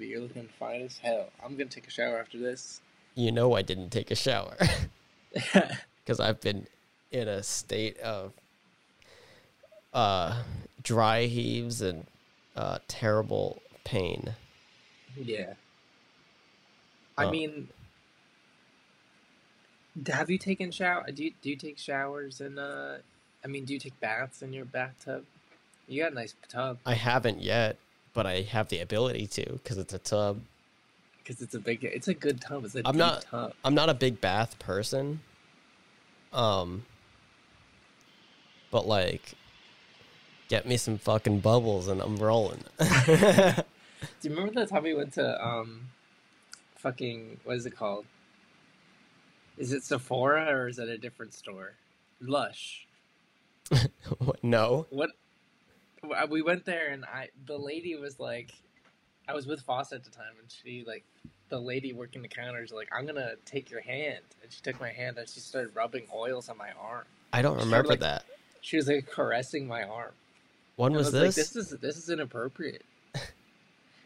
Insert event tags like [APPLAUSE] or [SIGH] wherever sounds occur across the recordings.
baby. You're looking fine as hell. I'm gonna take a shower after this. You know I didn't take a shower [LAUGHS] [LAUGHS] because I've been in a state of uh, dry heaves and uh, terrible pain. yeah. I Oh. mean, have you taken shower? Do you do you take showers and uh? I mean, do you take baths in your bathtub? You got a nice tub I haven't yet, but I have the ability to because it's a tub. because it's a big. It's a good tub. It's a I'm not- tub. I'm not a big bath person. Um, but like, get me some fucking bubbles and I'm rolling. [LAUGHS] Do you remember the time we went to um, fucking what is it called? Is it Sephora or is it a different store? Lush. [LAUGHS] no. What? We went there and I the lady was like, I was with Foss at the time and she like, the lady working the counters like, I'm gonna take your hand and she took my hand and she started rubbing oils on my arm. I don't Sure, remember like- that. She was like caressing my arm. When was, was this? like, this is this is inappropriate. it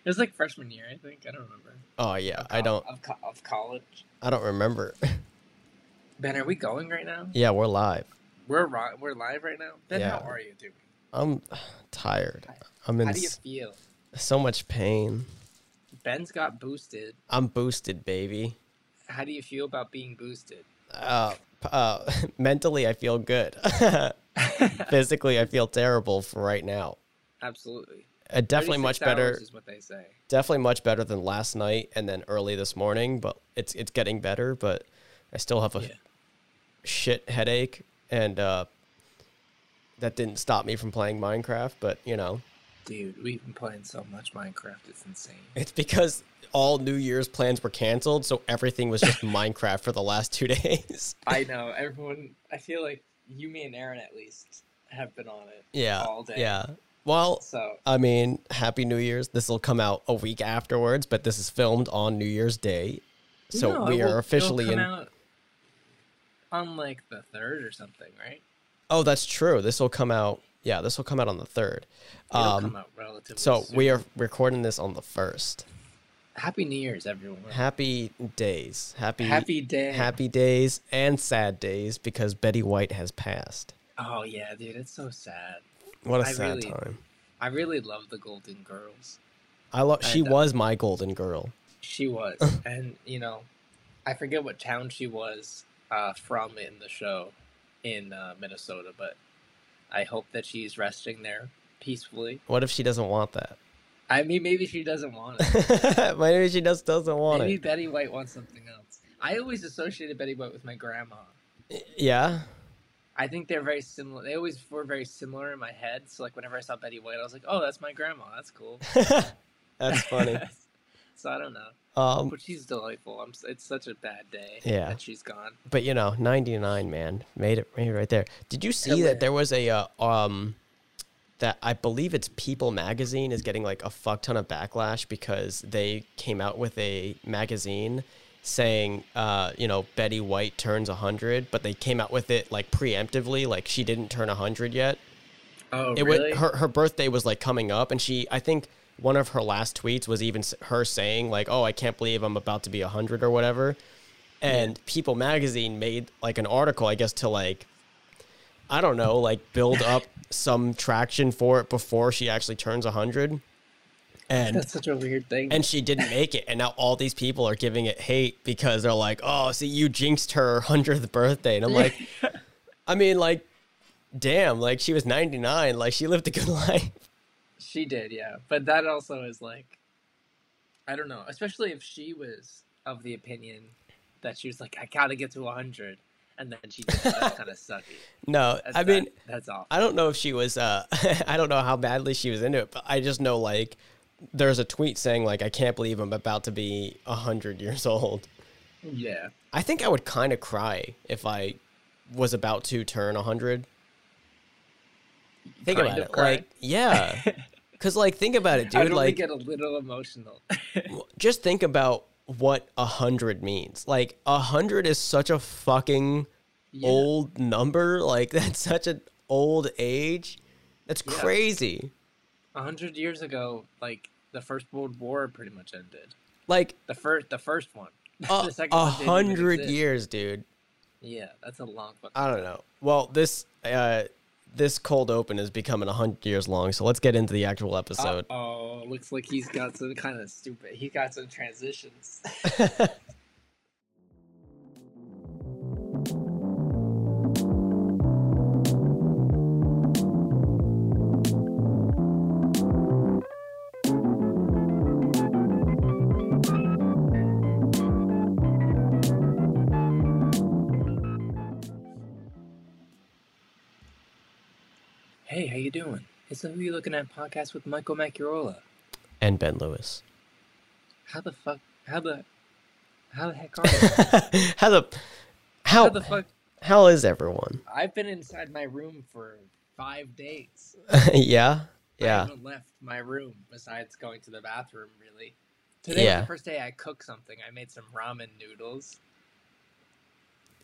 was like freshman year, I think. I don't remember. Oh yeah, Of I don't. of, co- of college. I don't remember. [LAUGHS] Ben, are we going right now? yeah, we're live. We're ri- we're live right now. Ben, Yeah. how are you doing? I'm tired. I'm in How do you feel? so much pain. Ben's got boosted. I'm boosted, baby. How do you feel about being boosted? Uh, uh, [LAUGHS] mentally, I feel good. [LAUGHS] Physically, I feel terrible for right now. Absolutely. Uh, definitely much better. is what they say. Definitely much better than last night and then early this morning. But it's it's getting better. But I still have a Yeah. shit headache, and uh, that didn't stop me from playing Minecraft. But you know, Dude, we've been playing so much Minecraft. It's insane. it's because all New Year's plans were canceled, so everything was just [LAUGHS] Minecraft for the last two [LAUGHS] days. I know. Everyone, I feel like you, me, and Aaron at least have been on it Yeah, all day. yeah. Well, So, I mean, Happy New Year's. This will come out a week afterwards, but this is filmed on New Year's Day. So No, we it will- are officially in. out on like the third or something, right? Oh, that's true. This will come out. Yeah, this will come out on the third. It'll Um, come out relatively. so soon. we are recording this on the first. Happy New Year's, everyone. Happy days. Happy Happy day. happy days and sad days because Betty White has passed. Oh yeah, dude, it's so sad. What a I sad really- time. I really love the Golden Girls. I love. She And, uh, was my golden girl. She was, [LAUGHS] and you know, I forget what town she was uh, from in the show in uh, Minnesota, but I hope that she's resting there peacefully. What if she doesn't want that? I mean, maybe she doesn't want it. [LAUGHS] Maybe she just doesn't want maybe it. Maybe Betty White wants something else. I always associated Betty White with my grandma. Yeah. I think they're very similar. They always were very similar in my head. So like whenever I saw Betty White, I was like, "Oh, that's my grandma. That's cool." [LAUGHS] That's funny. [LAUGHS] so I don't know, Um, but she's delightful. I'm. It's such a bad day Yeah. that she's gone. but you know, 99 man made it made it right there. Did you see that there was a uh, um that I believe it's People magazine is getting like a fuck ton of backlash because they came out with a magazine saying uh you know Betty White turns 100 but they came out with it like preemptively like she didn't turn 100 yet. Oh, it really? was her her birthday was like coming up and she I think one of her last tweets was even her saying like oh I can't believe I'm about to be 100 or whatever. And People magazine made like an article I guess to like I don't know like build [LAUGHS] up some traction for it before she actually turns 100 and That's such a weird thing. and she didn't make it. And now all these people are giving it hate because they're like oh see you jinxed her 100th birthday. And I'm like [LAUGHS] I mean like damn like she was 99 like she lived a good [LAUGHS] life she did, yeah. But that also is like, I don't know. Especially if she was of the opinion that she was like, I gotta get to 100, and then she did. That's [LAUGHS] kind of sucky. no That's I mean that's awful. I don't know if she was uh [LAUGHS] I don't know how badly she was into it, but I just know like there's a tweet saying like I can't believe I'm about to be a hundred years old. Yeah. I think I would kind of cry if I was about to turn a hundred. Think Kind about it, cry? like yeah, [LAUGHS] because like think about it, dude. would Like get a little emotional. [LAUGHS] just think about what a hundred means. Like a hundred is such a fucking Yeah. old number. Like [LAUGHS] that's such an old age. That's Yeah. crazy. A hundred years ago, like the First World War pretty much ended. Like The first, the first one. [LAUGHS] second a one didn't even hundred years, dude. Yeah, that's a long. I don't know. Well, this uh, this cold open is becoming a hundred years long, so let's get into the actual episode. Oh, looks like he's got some kind of stupid. He got some transitions. [LAUGHS] Looking At podcast with Michael Macurola. and Ben Lewis. How the fuck? How the? How the heck are [LAUGHS] how the how how the fuck? how is everyone? I've been inside my room for five days. yeah, [LAUGHS] Yeah. I haven't left my room besides going to the bathroom. Really. Today Yeah. was the first day I cooked something. I made some ramen noodles,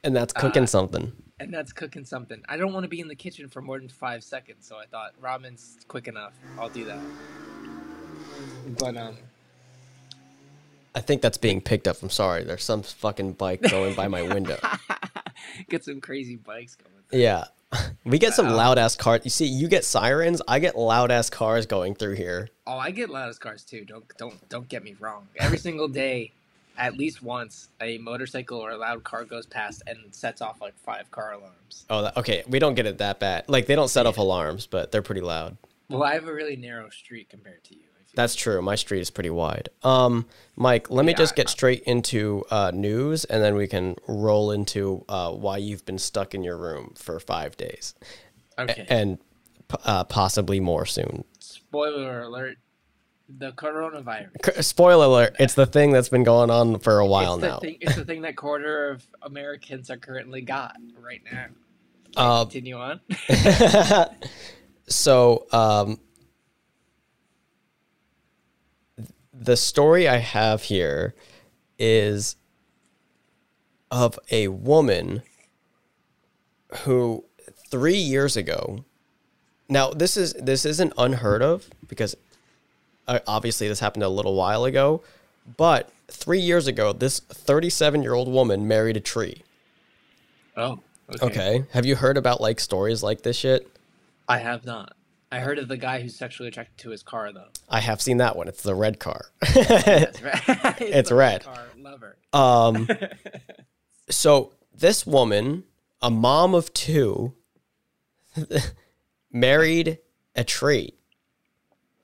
And that's cooking Uh, something. And that's cooking something. I don't want to be in the kitchen for more than five seconds, so I thought ramen's quick enough. I'll do that. But um, I think that's being picked up. I'm sorry. There's some fucking bike going by my window. [LAUGHS] get some crazy bikes going. Yeah. We get some loud ass cars. You see, you get sirens. I get loud ass cars going through here. Oh, I get loud ass cars too. Don't don't don't get me wrong. Every single day, at least once, a motorcycle or a loud car goes past and sets off like five car alarms. Oh, that, okay. We don't get it that bad. Like they don't set off alarms, but they're pretty loud. Well, I have a really narrow street compared to you. That's true. My street is pretty wide. Um, Mike, let me Yeah, just get straight into uh, news, and then we can roll into uh, why you've been stuck in your room for five days, A- and p- uh, possibly more soon. Spoiler alert: the coronavirus. Spoiler alert! It's the thing that's been going on for a while it's the now. Thing, it's the thing that quarter of Americans are currently got right now. Uh, Continue on. [LAUGHS] [LAUGHS] so um, the story I have here is of a woman who three years ago. Now this is this isn't unheard of because obviously this happened a little while ago, but three years ago, this 37 year old woman married a tree. oh. Okay. Okay, have you heard about like stories like this shit? I have not. I heard of the guy who's sexually attracted to his car, though. I have seen that one. It's the red car. [LAUGHS] Right. [LAUGHS] He's It's the red. Car lover. um, [LAUGHS] so this woman, a mom of two, married a tree,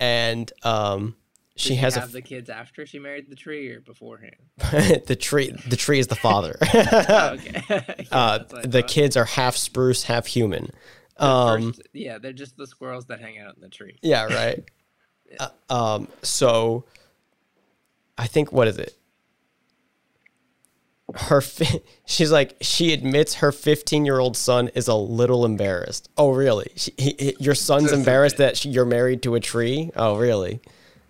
and um, Did she has have a the kids after she married the tree or beforehand. [LAUGHS] the tree. The tree is the father. [LAUGHS] okay. [LAUGHS] Yeah, uh, the thought. kids are half spruce, half human. Um, first- yeah, they're just the squirrels that hang out in the tree. Yeah, right. Uh, um, so I think what is it? Her, fi- [LAUGHS] she's like she admits her 15 year old son is a little embarrassed. Oh, really? She, he, he- your son's embarrassed that she, you're married to a tree? Oh, really?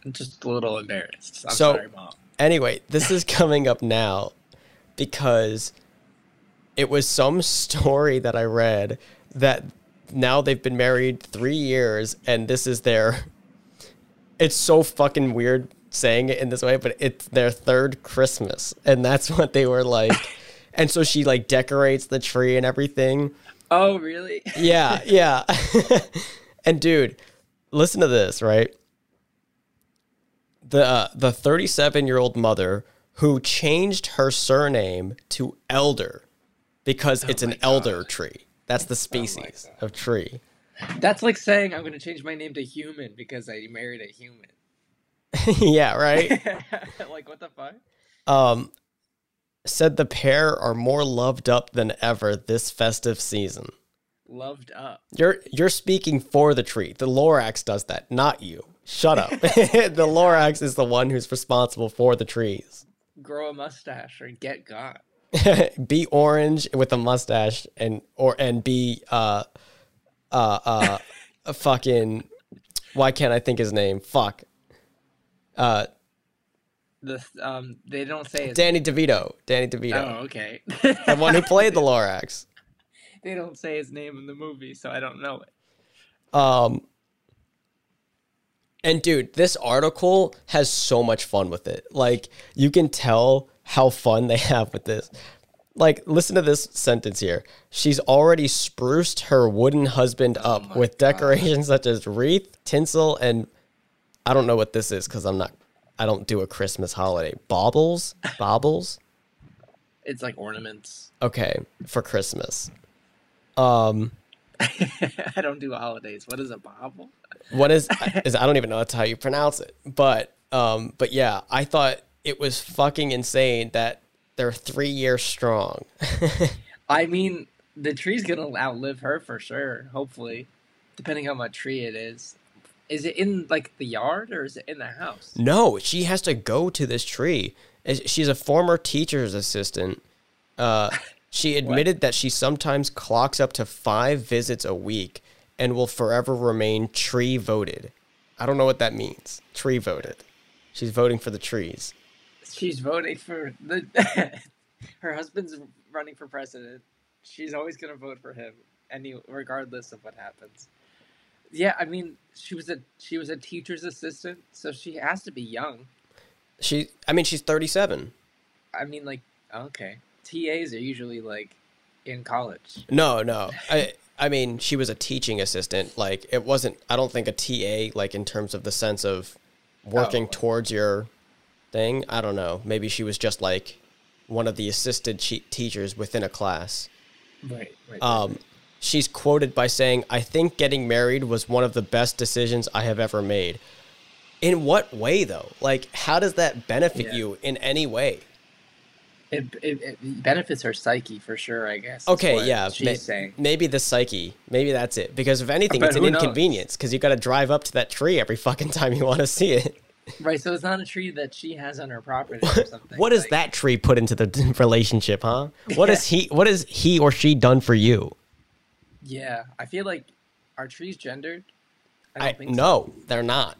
I'm just a little embarrassed. I'm So- sorry. Anyway, this is coming up now because it was some story that I read that now they've been married three years and this is their. [LAUGHS] It's so fucking weird saying it in this way, but it's their third Christmas. And that's [LAUGHS] what they were like. and so she like decorates the tree and everything. Oh, really? [LAUGHS] Yeah, yeah. [LAUGHS] and dude, listen to this, right? The uh, the 37-year-old mother who changed her surname to Elder because it's Oh an my elder tree. That's the species God. of tree. That's like saying I'm going to change my name to human because I married a human. [LAUGHS] yeah, right. [LAUGHS] like, what the fuck? Um said the pair are more loved up than ever this festive season. Loved up. You're you're speaking for the tree. The Lorax does that, not you. Shut up. [LAUGHS] the Lorax is the one who's responsible for the trees. Grow a mustache or get got. be orange with a mustache and or and be uh uh uh a fucking why can't I think his name? Fuck. Uh The um, they don't say his. Danny DeVito. Danny DeVito. oh, okay. The one who played the [LAUGHS] Lorax. they don't say his name in the movie, so I don't know it. Um And dude, this article has so much fun with it. Like you can tell how fun they have with this. Like listen to this sentence here. She's already spruced her wooden husband up with decorations such as wreath, tinsel, and I don't know what this is because I'm not I don't do a Christmas holiday. Baubles? [LAUGHS] Baubles? It's like ornaments. Okay, for Christmas. Um [LAUGHS] I don't do holidays. What is a bauble? what is is I don't even know that's how you pronounce it. But um but yeah, I thought it was fucking insane that they're three years strong. [LAUGHS] I mean, the tree's gonna outlive her for sure. Hopefully, depending on what tree it is. Is it in like the yard or is it in the house? no, she has to go to this tree. She's a former teacher's assistant. Uh, [LAUGHS] she admitted that she sometimes clocks up to five visits a week and will forever remain tree voted. I don't know what that means. Tree voted. She's voting for the trees. She's voting for the. [LAUGHS] her husband's running for president. She's always gonna vote for him, any regardless of what happens. Yeah, I mean, she was a she was a teacher's assistant, so she has to be young. She, I mean, she's 37. I mean, like, okay, TAs are usually like in college. No, no. I I mean, she was a teaching assistant. Like it wasn't I don't think a TA like in terms of the sense of working Oh. towards your thing. I don't know. Maybe she was just like one of the assisted teachers within a class. Right, right. Um she's quoted by saying, "I think getting married was one of the best decisions I have ever made." In what way though? Like how does that benefit Yeah. you in any way? it, it, it benefits her psyche for sure. I guess. Okay, yeah. She's ma- saying. Maybe the psyche. Maybe that's it. Because if anything, But it's an knows? inconvenience because you got to drive up to that tree every fucking time you want to see it. Right, so it's not a tree that she has on her property or [LAUGHS] something. What does like- that tree put into the [LAUGHS] relationship, huh? What [LAUGHS] has he? What has he or she done for you? Yeah, I feel like are trees gendered? I, don't think so. no, they're not.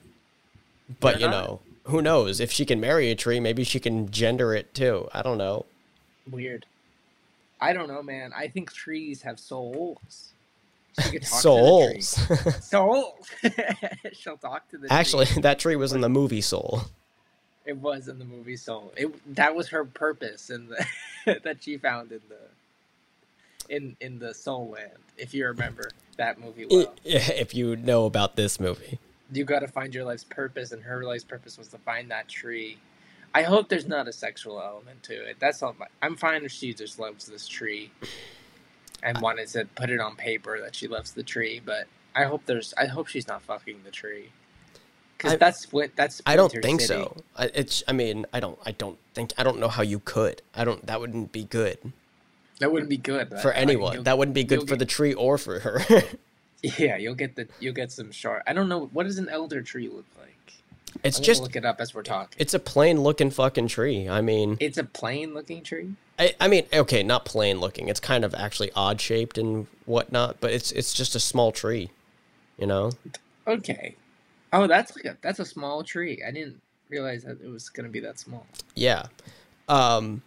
But They're you not? know, who knows? If she can marry a tree, maybe she can gender it too. I don't know. Weird. I don't know, man. I think trees have souls. She could [LAUGHS] talk Souls. [LAUGHS] Souls. [LAUGHS] She'll talk to the Actually, tree. that tree was in the movie Soul. it was in the movie Soul. It that was her purpose and that she found in the in in the Soul Land. If you remember that movie well, [LAUGHS] If you know about this movie, you got to find your life's purpose, and her life's purpose was to find that tree. I hope there's not a sexual element to it. That's all. My, I'm fine if she just loves this tree and wanted to put it on paper that she loves the tree. But I hope there's. I hope she's not fucking the tree. Because I- that's what that's. I don't think City. so. I, it's. I mean, I don't. I don't think. I don't know how you could. I don't. That wouldn't be good That wouldn't be good for [LAUGHS] I- I- anyone. you'll- That wouldn't be good for the tree or for her. [LAUGHS] [LAUGHS] Yeah, you'll get the you'll get some sharp. I don't know what does an elder tree look like. it's I'm just. look it up as we're talking. It's a plain looking fucking tree. I mean, It's a plain looking tree. I, I mean, okay, not plain looking. It's kind of actually odd shaped and whatnot, but it's it's just a small tree. You know. Okay. Oh, that's like a that's a small tree. I didn't realize that it was gonna be that small. Yeah. Um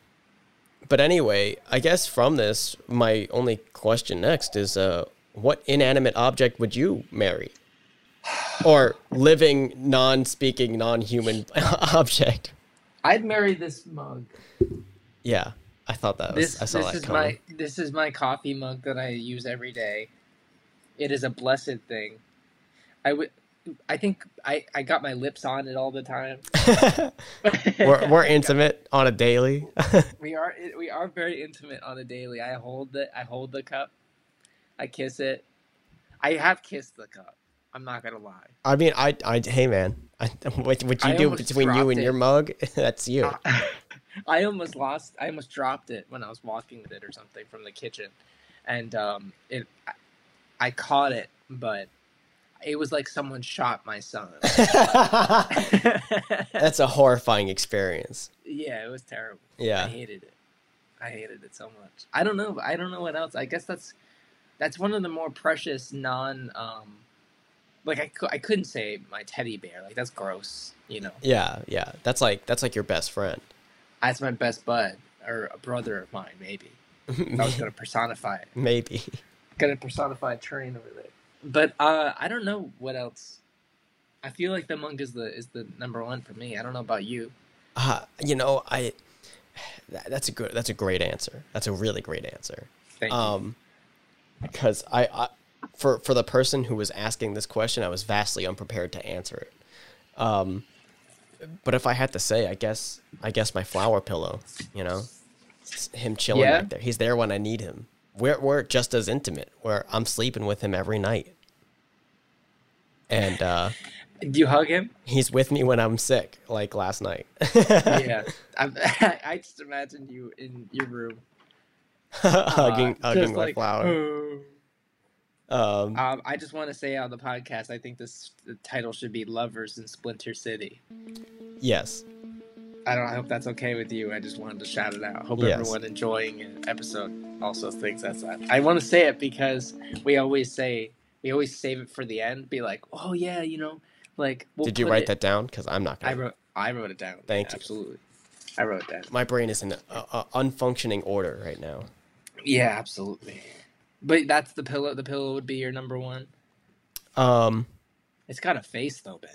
but anyway, I guess from this my only question next is uh what inanimate object would you marry? Or living non-speaking non-human [LAUGHS] object. I'd marry this mug. Yeah. I thought that was This I saw this that is coming. my this is my coffee mug that I use every day. It is a blessed thing. I would. I think I, I got my lips on it all the time. [LAUGHS] we're we're intimate on a daily. [LAUGHS] we are we are very intimate on a daily. I hold the I hold the cup. I kiss it. I have kissed the cup. I'm not gonna lie. I mean, I I hey man. I, what what you I do between you and it. your mug, [LAUGHS] that's you. I almost lost. I almost dropped it when I was walking with it or something from the kitchen, and um, it. I, I caught it, but it was like someone shot my son. [LAUGHS] [LAUGHS] that's a horrifying experience. yeah, it was terrible. Yeah. I hated it. I hated it so much. I don't know. I don't know what else. I guess that's that's one of the more precious non. Um, like I, cou- I couldn't say my teddy bear. Like that's gross. You know, Yeah, yeah. That's like that's like your best friend. that's my best bud or a brother of mine. Maybe I was [LAUGHS] gonna personify it. Maybe. Gonna personify a train over there. But uh, I don't know what else. I feel like the monk is the is the number one for me. I don't know about you. Uh, you know, I that, that's a good that's a great answer. That's a really great answer. Thank you. Um, because I, I for for the person who was asking this question, I was vastly unprepared to answer it. Um, but if I had to say, I guess I guess my flower pillow. You know, It's him chilling Yeah? back there. He's there when I need him. We're we're just as intimate. Where I'm sleeping with him every night, and uh, Do you hug him? he's with me when I'm sick, like last night. yeah. [LAUGHS] I, [LAUGHS] I just imagined you in your room [LAUGHS] hugging uh, hugging like, flower. "Oh." Um, Um, I just want to say on the podcast, I think this the title should be "Lovers in Splinter City." yes. I don't. I hope that's okay with you. I just wanted to shout it out. Hope Yes. everyone enjoying an episode also thinks that's that. I want to say it because we always say we always save it for the end. Be like, oh yeah, you know, like. We'll Did you write it- that down? Because I'm not I gonna. wrote. I wrote it down. Thank you. Absolutely. I wrote that. My brain is in a, a, unfunctioning order right now. Yeah, absolutely. But that's the pillow. The pillow would be your number one. Um, It's got a face though, Ben.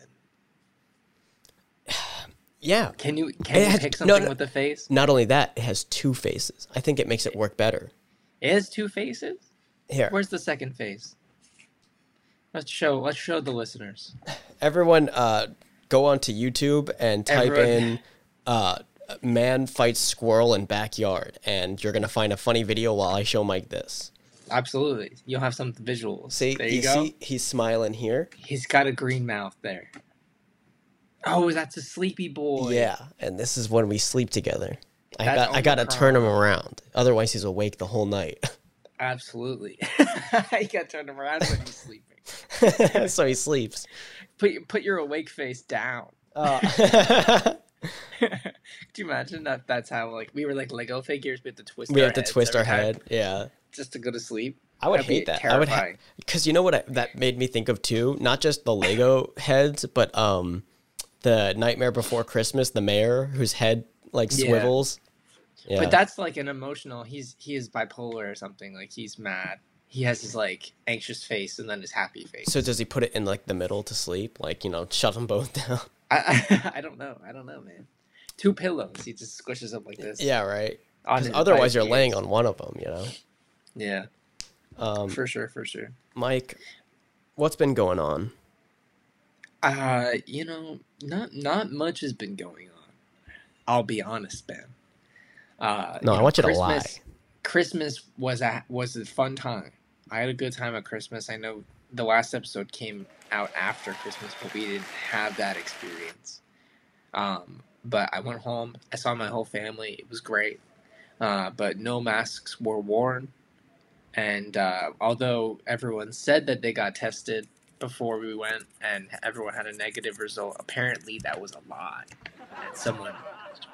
Yeah. Can you can It you has- pick something no. with a face? Not only that, it has two faces. I think it makes it work better. It has two faces. Here, Where's the second face? Let's show. Let's show the listeners. [SIGHS] everyone, uh, go onto YouTube and type Everyone- in uh, "man fights squirrel in backyard," and you're gonna find a funny video while I show Mike this. Absolutely, you'll have some visuals. See, there you, go. see, he's smiling here. He's got a green mouth there. Oh, that's a sleepy boy. Yeah, and this is when we sleep together. I That's got, I gotta turn him around. Otherwise, he's awake the whole night. [LAUGHS] absolutely. [LAUGHS] you got to turn him around when he's sleeping. [LAUGHS] so he sleeps. Put your, put your awake face down. Uh, Could you imagine that? That's how like we were like Lego figures. We had to twist. we have to twist our head. Yeah. just to go to sleep. I would That'd hate that. I would terrifying. because you know what I, that made me think of too. Not just the Lego heads, but um, the Nightmare Before Christmas, the mayor whose head like swivels. Yeah. But that's like an emotional. He's he is bipolar or something. Like he's mad. He has his like anxious face and then his happy face. so does he put it in like the middle to sleep? Like you know, shut them both [LAUGHS] down. I, I I don't know. I don't know, man. Two pillows. He just squishes them like this. yeah, right. otherwise, you're laying on one of them. You know. Yeah, Um, for sure, for sure. Mike, what's been going on? Uh, you know, not not much has been going on. I'll be honest, Ben. Uh, No, I know, want you to Christmas, lie. Christmas was a was a fun time. I had a good time at Christmas. I know the last episode came out after Christmas, but we didn't have that experience. Um, but I went home. I saw my whole family. It was great. Uh, but no masks were worn. And uh, although everyone said that they got tested before we went and everyone had a negative result, apparently that was a lie. And someone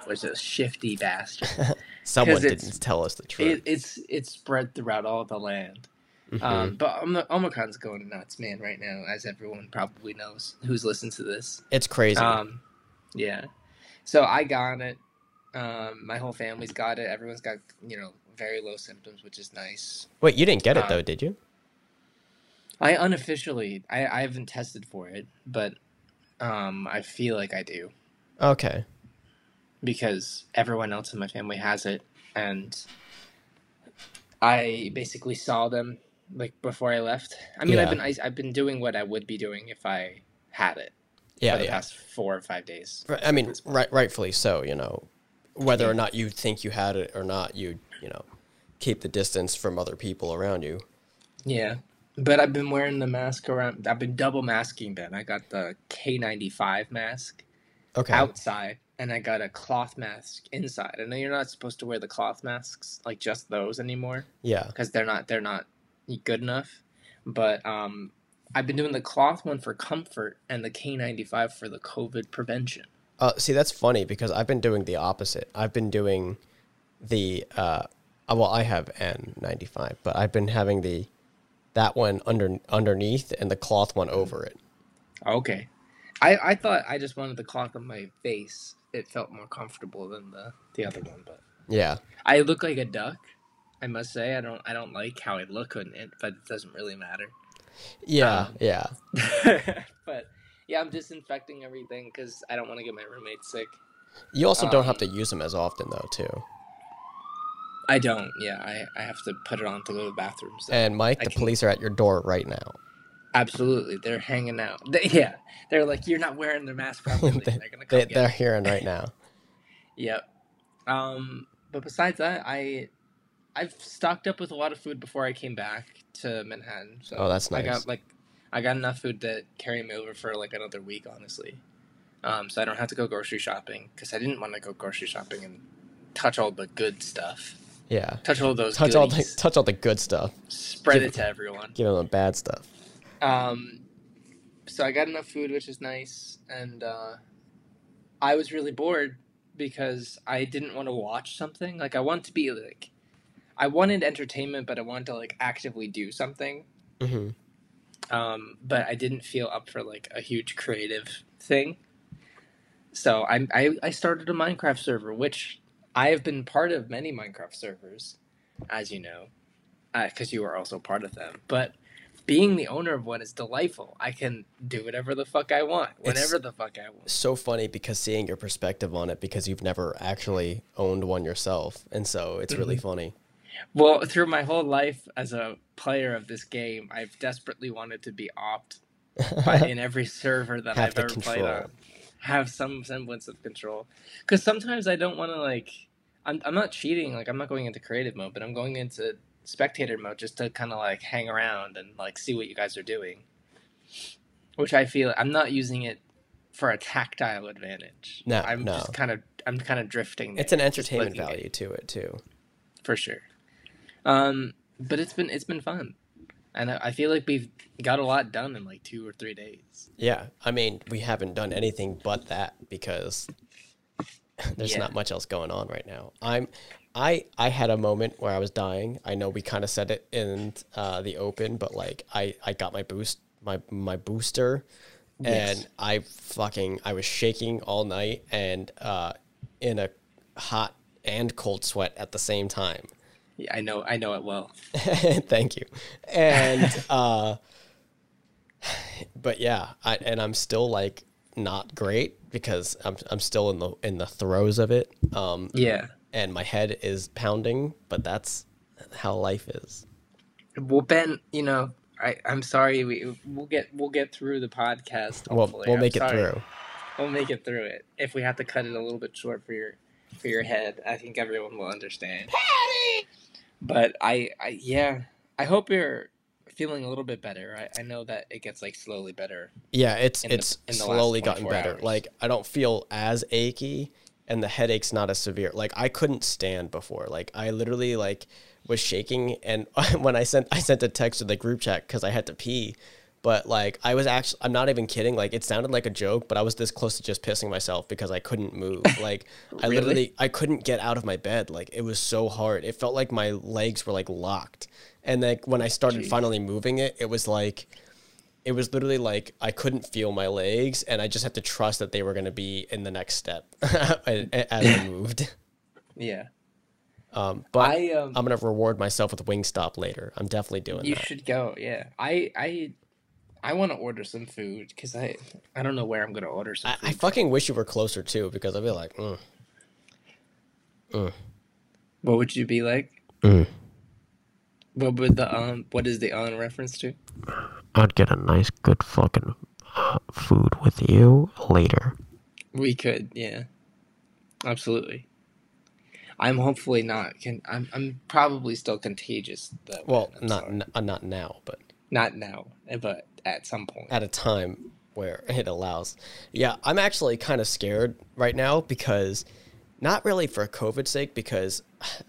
was a shifty bastard. [LAUGHS] someone didn't tell us the truth. it, it's it's spread throughout all the land. Mhm. Um, but Om- Omicron's going nuts, man, right now, as everyone probably knows who's listened to this. it's crazy. Um, yeah. So I got it. Um, my whole family's got it. Everyone's got you know very low symptoms, which is nice. Wait, you didn't get it um, though, did you? I unofficially, I, I haven't tested for it, but um, I feel like I do Okay. because everyone else in my family has it, and I basically saw them like before I left. I mean, Yeah. I've been I, I've been doing what I would be doing if I had it Yeah, for the yeah. past four or five days. Right, I mean, right, rightfully so. You know, whether or not you think you had it or not, you you know, keep the distance from other people around you. Yeah. But I've been wearing the mask around. I've been double masking. Ben, I got the K95 mask Okay. outside, and I got a cloth mask inside. I know you're not supposed to wear the cloth masks, like just those anymore, Yeah. because they're not they're not good enough. But um, I've been doing the cloth one for comfort and the K95 for the COVID prevention. Uh, see, that's funny because I've been doing the opposite. I've been doing the uh, uh, well, I have N95, but I've been having the that one under underneath and the cloth one over it. Okay. I, I thought I just wanted the cloth on my face. It felt more comfortable than the, the other one, but Yeah. I look like a duck. I must say I don't I don't like how I look on it, but it doesn't really matter. Yeah. Um, yeah. [LAUGHS] but Yeah, I'm disinfecting everything because I don't want to get my roommate sick. You also don't have Um, to use them as often though, too. I don't. Yeah, I, I have to put it on to go to the bathroom. So. And Mike, I the can- police are at your door right now. Absolutely, they're hanging out. They, yeah, they're like, you're not wearing their mask properly. [LAUGHS] they, they're gonna come they, you." hearing right now. [LAUGHS] [LAUGHS] Yep. Um, but besides that, I I've stocked up with a lot of food before I came back to Manhattan. So Oh, that's nice. I got like I got enough food to carry me over for like another week, honestly. Um, so I don't have to go grocery shopping because I didn't want to go grocery shopping and touch all the good stuff. Yeah. Touch all those Touch all the touch all the good stuff. Spread give- it to everyone. Give them the bad stuff. Um, so I got enough food, which is nice, and uh, I was really bored because I didn't want to watch something. Like I want to be like, I wanted entertainment, but I wanted to like actively do something. hmm Um, but I didn't feel up for like a huge creative thing. So I, I I started a Minecraft server, which I have been part of many Minecraft servers, as you know, because you are also part of them. But being the owner of one is delightful. I can do whatever the fuck I want, whenever the fuck I want. So funny because seeing your perspective on it because you've never actually owned one yourself, and so it's really Mm-hmm. funny. Well, through my whole life as a player of this game, I've desperately wanted to be opt [LAUGHS] in every server that I've ever played control. on. Have some semblance of control. Because sometimes I don't want to, like, I'm, I'm not cheating. Like, I'm not going into creative mode, but I'm going into spectator mode just to kind of, like, hang around and, like, see what you guys are doing. Which I feel I'm not using it for a tactile advantage. No, I'm no. just kind of, I'm kind of drifting. it's an entertainment value to it too. for sure. Um, but it's been it's been fun, and I, I feel like we've got a lot done in like two or three days. Yeah, I mean, we haven't done anything but that because [LAUGHS] there's Yeah. not much else going on right now. I'm I I had a moment where I was dying. I know we kind of said it in uh, the open, but like I I got my boost my my booster Yes. and I fucking I was shaking all night and uh in a hot and cold sweat at the same time. Yeah, I know I know it well. [LAUGHS] Thank you. And [LAUGHS] uh but yeah, I and I'm still like not great because I'm I'm still in the in the throes of it. Um Yeah. and my head is pounding, but that's how life is. Well, Ben, you know, I I'm sorry. We we'll get we'll get through the podcast. We'll we'll I'm make it sorry. through. We'll make it through it. If we have to cut it a little bit short for your for your head, I think everyone will understand. But I I yeah, I hope you're feeling a little bit better. I, I know that it gets like slowly better. Yeah, it's it's the slowly gotten better. hours. Like I don't feel as achy and the headache's not as severe. Like I couldn't stand before. Like I literally like was shaking and [LAUGHS] when I sent I sent a text to the group chat cuz I had to pee. But like I was actually I'm not even kidding. Like it sounded like a joke, but I was this close to just pissing myself because I couldn't move. [LAUGHS] Like I literally I couldn't get out of my bed. Like it was so hard. It felt like my legs were like locked. And like when I started Jeez. finally moving it, it was like it was literally like I couldn't feel my legs, and I just had to trust that they were going to be in the next step [LAUGHS] as I moved. Yeah. Um, but I um I'm gonna reward myself with Wingstop later. I'm definitely doing that. You that. should go. Yeah, I I I want to order some food because I I don't know where I'm gonna order some. I, food. I fucking wish you were closer too, because I'd be like, mm, what would you be like? Mm. What would the um? What is the on reference to? I'd get a nice, good fucking uh, food with you later. We could, yeah, absolutely. I'm hopefully not. Can I'm I'm probably still contagious though. Well, not n- uh, not now, but not now, but at some point. at a time where it allows. Yeah, I'm actually kind of scared right now because not really for COVID's sake, because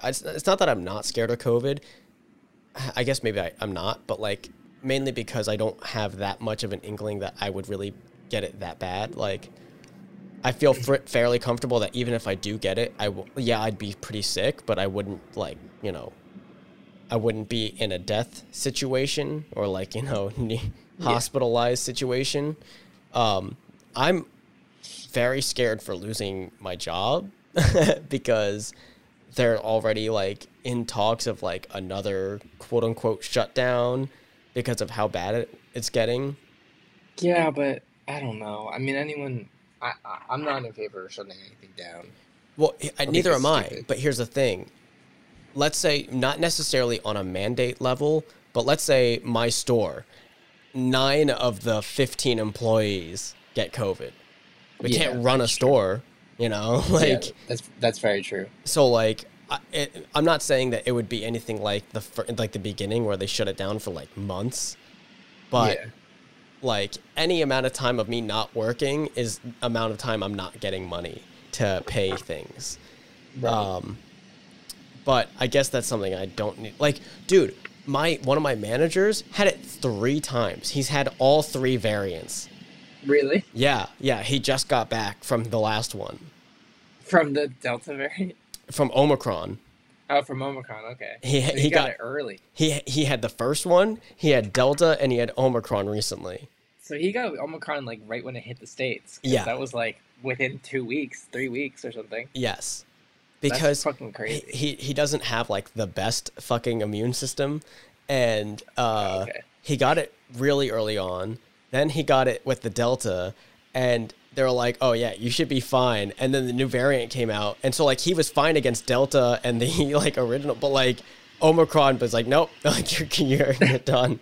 it's, not that I'm not scared of COVID. I guess maybe I, I'm not, but like mainly because I don't have that much of an inkling that I would really get it that bad. Like, I feel fairly comfortable that even if I do get it, I will, yeah, I'd be pretty sick, but I wouldn't like, you know, I wouldn't be in a death situation or like, you know, [LAUGHS] hospitalized situation. Um, I'm very scared for losing my job [LAUGHS] because they're already like in talks of like another quote unquote shutdown because of how bad it, it's getting. Yeah, but I don't know. I mean, anyone. I, I I'm not in favor of shutting anything down. Well, I- neither am I. stupid. But here's the thing. Let's say not necessarily on a mandate level, but let's say my store, nine of the 15 employees get COVID. We Yeah, can't run a that's true. store, you know, [LAUGHS] like yeah, that's that's very true. so like I, it, I'm not saying that it would be anything like the like the beginning where they shut it down for like months, but yeah. like any amount of time of me not working is amount of time I'm not getting money to pay things. Right. Um, but I guess that's something I don't need. Like, dude, my one of my managers had it three times. He's had all three variants. really? Yeah, yeah. He just got back from the last one From the Delta variant? from Omicron. Oh, from Omicron. Okay. He- So he got, got- it early. He he had the first one. He had Delta and he had Omicron recently. So he got Omicron like right when it hit the states. Yeah. That was like within two weeks, three weeks or something. Yes, because fucking crazy. he he doesn't have like the best fucking immune system, and uh, Okay. he got it really early on. Then he got it with the Delta, and they were like, "Oh yeah, you should be fine." And then the new variant came out, and so like he was fine against Delta and the [LAUGHS] like original, but like Omicron was like, "Nope, [LAUGHS] like you're you're, you're done."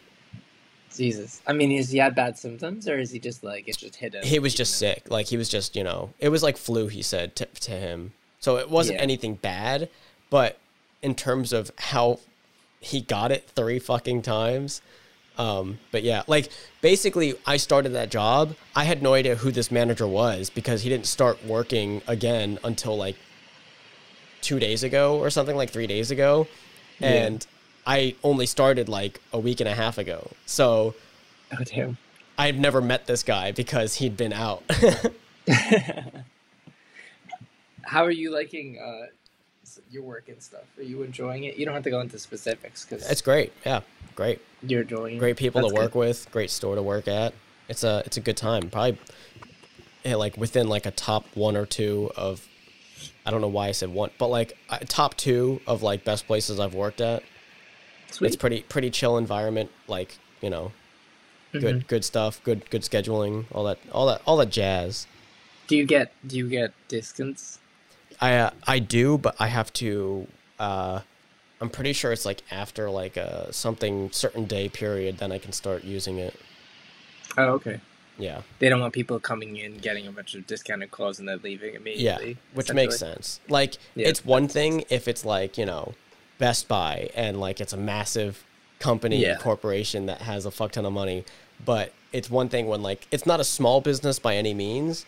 Jesus. I mean, is he had bad symptoms or is he just like it just hit him? He was just know? sick. Like he was just, you know, it was like flu. He said to, to him, so it wasn't Yeah. anything bad. But in terms of how he got it three fucking times, um, but yeah, like basically, I started that job. I had no idea who this manager was because he didn't start working again until like two days ago or something, like three days ago, Yeah. and I only started like a week and a half ago. So Oh damn. I've never met this guy because he'd been out. [LAUGHS] [LAUGHS] How are you liking uh, your work and stuff? Are you enjoying it? You don't have to go into specifics because it's great. Yeah, great. you're enjoying. Great people That's to work good. with. Great store to work at. It's a it's a good time. Probably like within like a top one or two of. I don't know why I said one, but like top two of like best places I've worked at. Sweet. It's pretty pretty chill environment. Like you know, good Mhm. good stuff. Good good scheduling. All that all that all that jazz. Do you get do you get discounts? I uh, I do, but I have to. Uh, I'm pretty sure it's like after like a something certain day period, then I can start using it. Oh, okay. Yeah, They don't want people coming in getting a bunch of discounted clothes and then leaving immediately. yeah, which makes sense. Like Yeah, it's one thing if it's like you know Best Buy and like it's a massive company Yeah. corporation that has a fuck ton of money, but it's one thing when like it's not a small business by any means,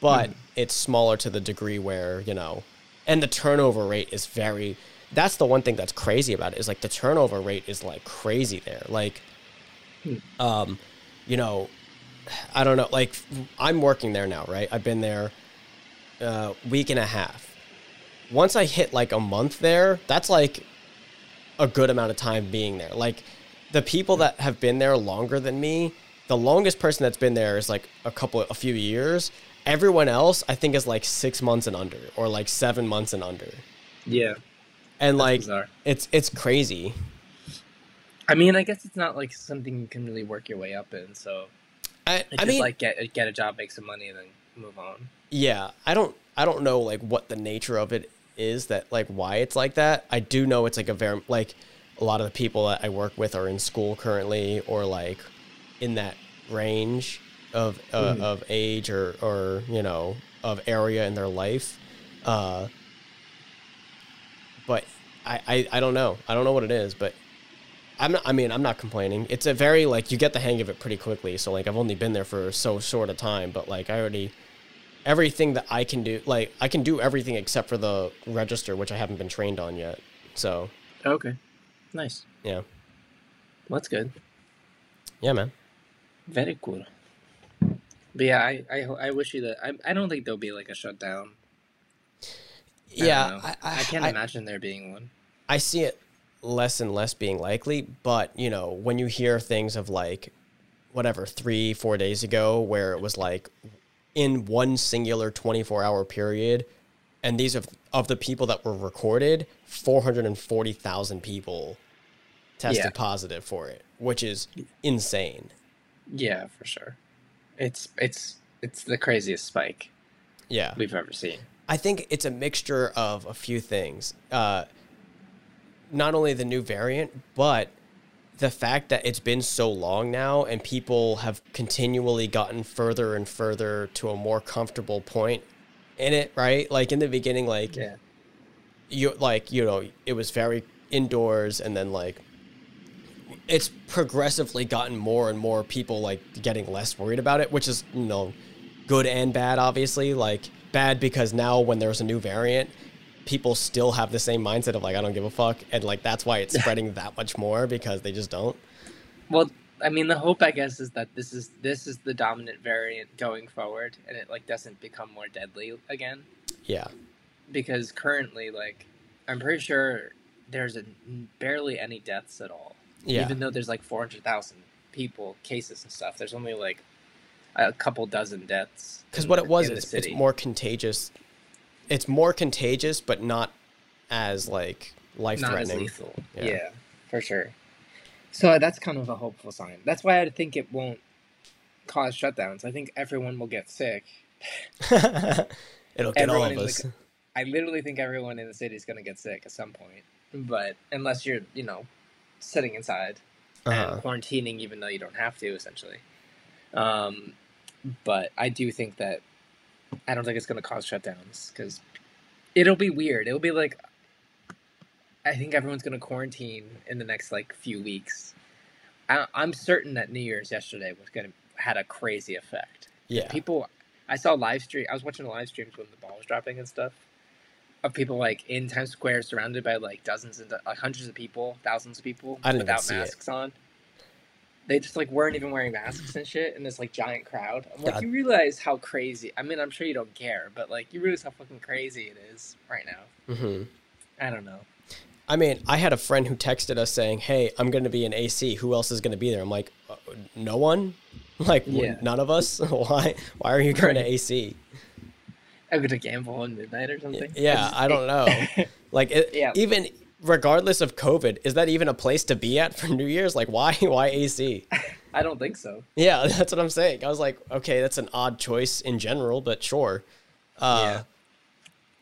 but Hmm. it's smaller to the degree where you know, and the turnover rate is very. That's the one thing that's crazy about it is like the turnover rate is like crazy there. Like, Hmm. um, you know, I don't know. Like, I'm working there now, right? I've been there a week and a half. Once I hit like a month there, that's like a good amount of time being there. Like, the people that have been there longer than me, the longest person that's been there is like a couple, a few years. Everyone else, I think, is like six months and under, or like seven months and under. Yeah. And like, bizarre. it's it's crazy. I mean, I guess it's not like something you can really work your way up in. So I, I just mean, like get get a job, make some money, and then move on. yeah i don't i don't know like what the nature of it is that like why it's like that i do know it's like a very like a lot of the people that i work with are in school currently or like in that range of uh, Mhm. of age or or you know of area in their life uh but I, I i don't know i don't know what it is but I'm not, I mean, I'm not complaining. It's a very like you get the hang of it pretty quickly. So like I've only been there for so short a time, but like I already everything that I can do, like I can do everything except for the register, which I haven't been trained on yet. So Okay. Nice. yeah, Well, that's good. yeah, man. Very cool. But yeah, I I, I wish you that. I, I don't think there'll be like a shutdown. Yeah. I, I, I can't imagine there being one. I see it less and less being likely, but you know, when you hear things of like whatever three, four days ago, where it was like in one singular 24 hour period, and these are of the people that were recorded, 440,000 people tested Yeah. positive for it, which is insane. Yeah, for sure. It's it's it's the craziest spike Yeah. we've ever seen. I think it's a mixture of a few things. Uh, not only the new variant, but the fact that it's been so long now and people have continually gotten further and further to a more comfortable point in it, right? Like in the beginning, like Yeah. you like you know it was very indoors and then like it's progressively gotten more and more people like getting less worried about it which is you know good and bad obviously like bad because now when there's a new variant people still have the same mindset of like i don't give a fuck and like that's why it's [LAUGHS] spreading that much more because they just don't Well, I mean, the hope, I guess, is that this is this is the dominant variant going forward, and it like doesn't become more deadly again. yeah Because currently, like, I'm pretty sure there's a, barely any deaths at all. Yeah Even though there's like 400,000 people cases and stuff, there's only like a couple dozen deaths. because what it was is it's more contagious it's more contagious but not as like life threatening lethal. Yeah. Yeah. for sure. So that's kind of a hopeful sign. That's why I think it won't cause shutdowns. I think everyone will get sick. [LAUGHS] it'll get all of us the, I literally think everyone in the city is going to get sick at some point. But unless you're, you know, sitting inside uh-huh. and quarantining, even though you don't have to, essentially. Um, but I do think that I don't think it's going to cause shutdowns because it'll be weird. It'll be like I think everyone's going to quarantine in the next like few weeks. I, I'm certain that New Year's yesterday was going to had a crazy effect. yeah People, I saw live stream. I was watching the live streams when the ball was dropping and stuff. Of people like in Times Square, surrounded by like dozens and like hundreds of people, thousands of people without see it. masks on. They just like weren't even wearing masks and shit in this like giant crowd. I'm like, God. you realize how crazy? I mean, I'm sure you don't care, but like, you realize how fucking crazy it is right now. hmm I don't know. I mean, I had a friend who texted us saying, "Hey, I'm going to be in AC. Who else is going to be there?" I'm like, uh, "No one. [LAUGHS] Like Yeah. none of us. [LAUGHS] Why? Why are you going to Right. AC? I'm gonna gamble on midnight or something. Yeah, I don't know. [LAUGHS] Like it, Yeah. even regardless of COVID, is that even a place to be at for New Year's? Like, why? [LAUGHS] Why AC? I don't think so. Yeah, [LAUGHS] that's what I'm saying. I was like, okay, that's an odd choice in general, but sure. Uh, yeah.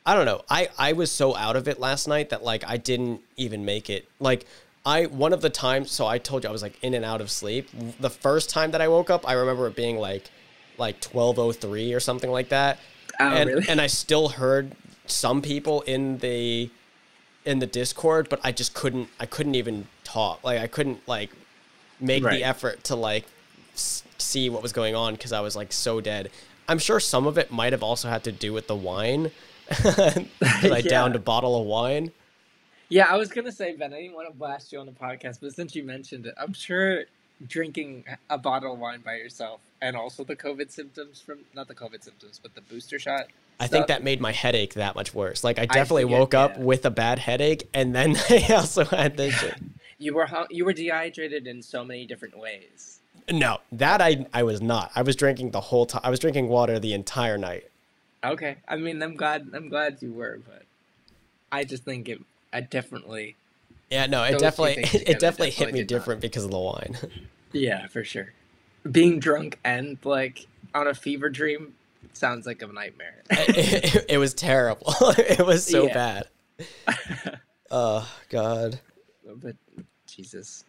I don't know. I I was so out of it last night that like I didn't even make it. Like I one of the times so I told you I was like in and out of sleep. The first time that I woke up, I remember it being like like 12:03 or something like that. Oh, and really? and I still heard some people in the in the Discord, but I just couldn't I couldn't even talk. Like I couldn't like make Right. the effort to like s- see what was going on cuz I was like so dead. I'm sure some of it might have also had to do with the wine. [LAUGHS] I [LAUGHS] Yeah. downed a bottle of wine. Yeah, I was gonna say, Ben, I didn't want to blast you on the podcast, but since you mentioned it, I'm sure drinking a bottle of wine by yourself and also the COVID symptoms from not the COVID symptoms, but the booster shot. I think that made my headache that much worse. Like I definitely forget, woke up yeah. with a bad headache and then [LAUGHS] I also had this shit. [LAUGHS] you were hung- you were dehydrated in so many different ways. No, that I I was not. I was drinking the whole time. I was drinking water the entire night. Okay, I mean, I'm glad I'm glad you were, but I just think it. I definitely. Yeah, no, it Those definitely [LAUGHS] it, definitely hit me did not. different because of the wine. [LAUGHS] Yeah, for sure. Being drunk and like on a fever dream sounds like a nightmare. [LAUGHS] it, it- it was terrible. it was so Yeah. bad. Oh God. but Jesus.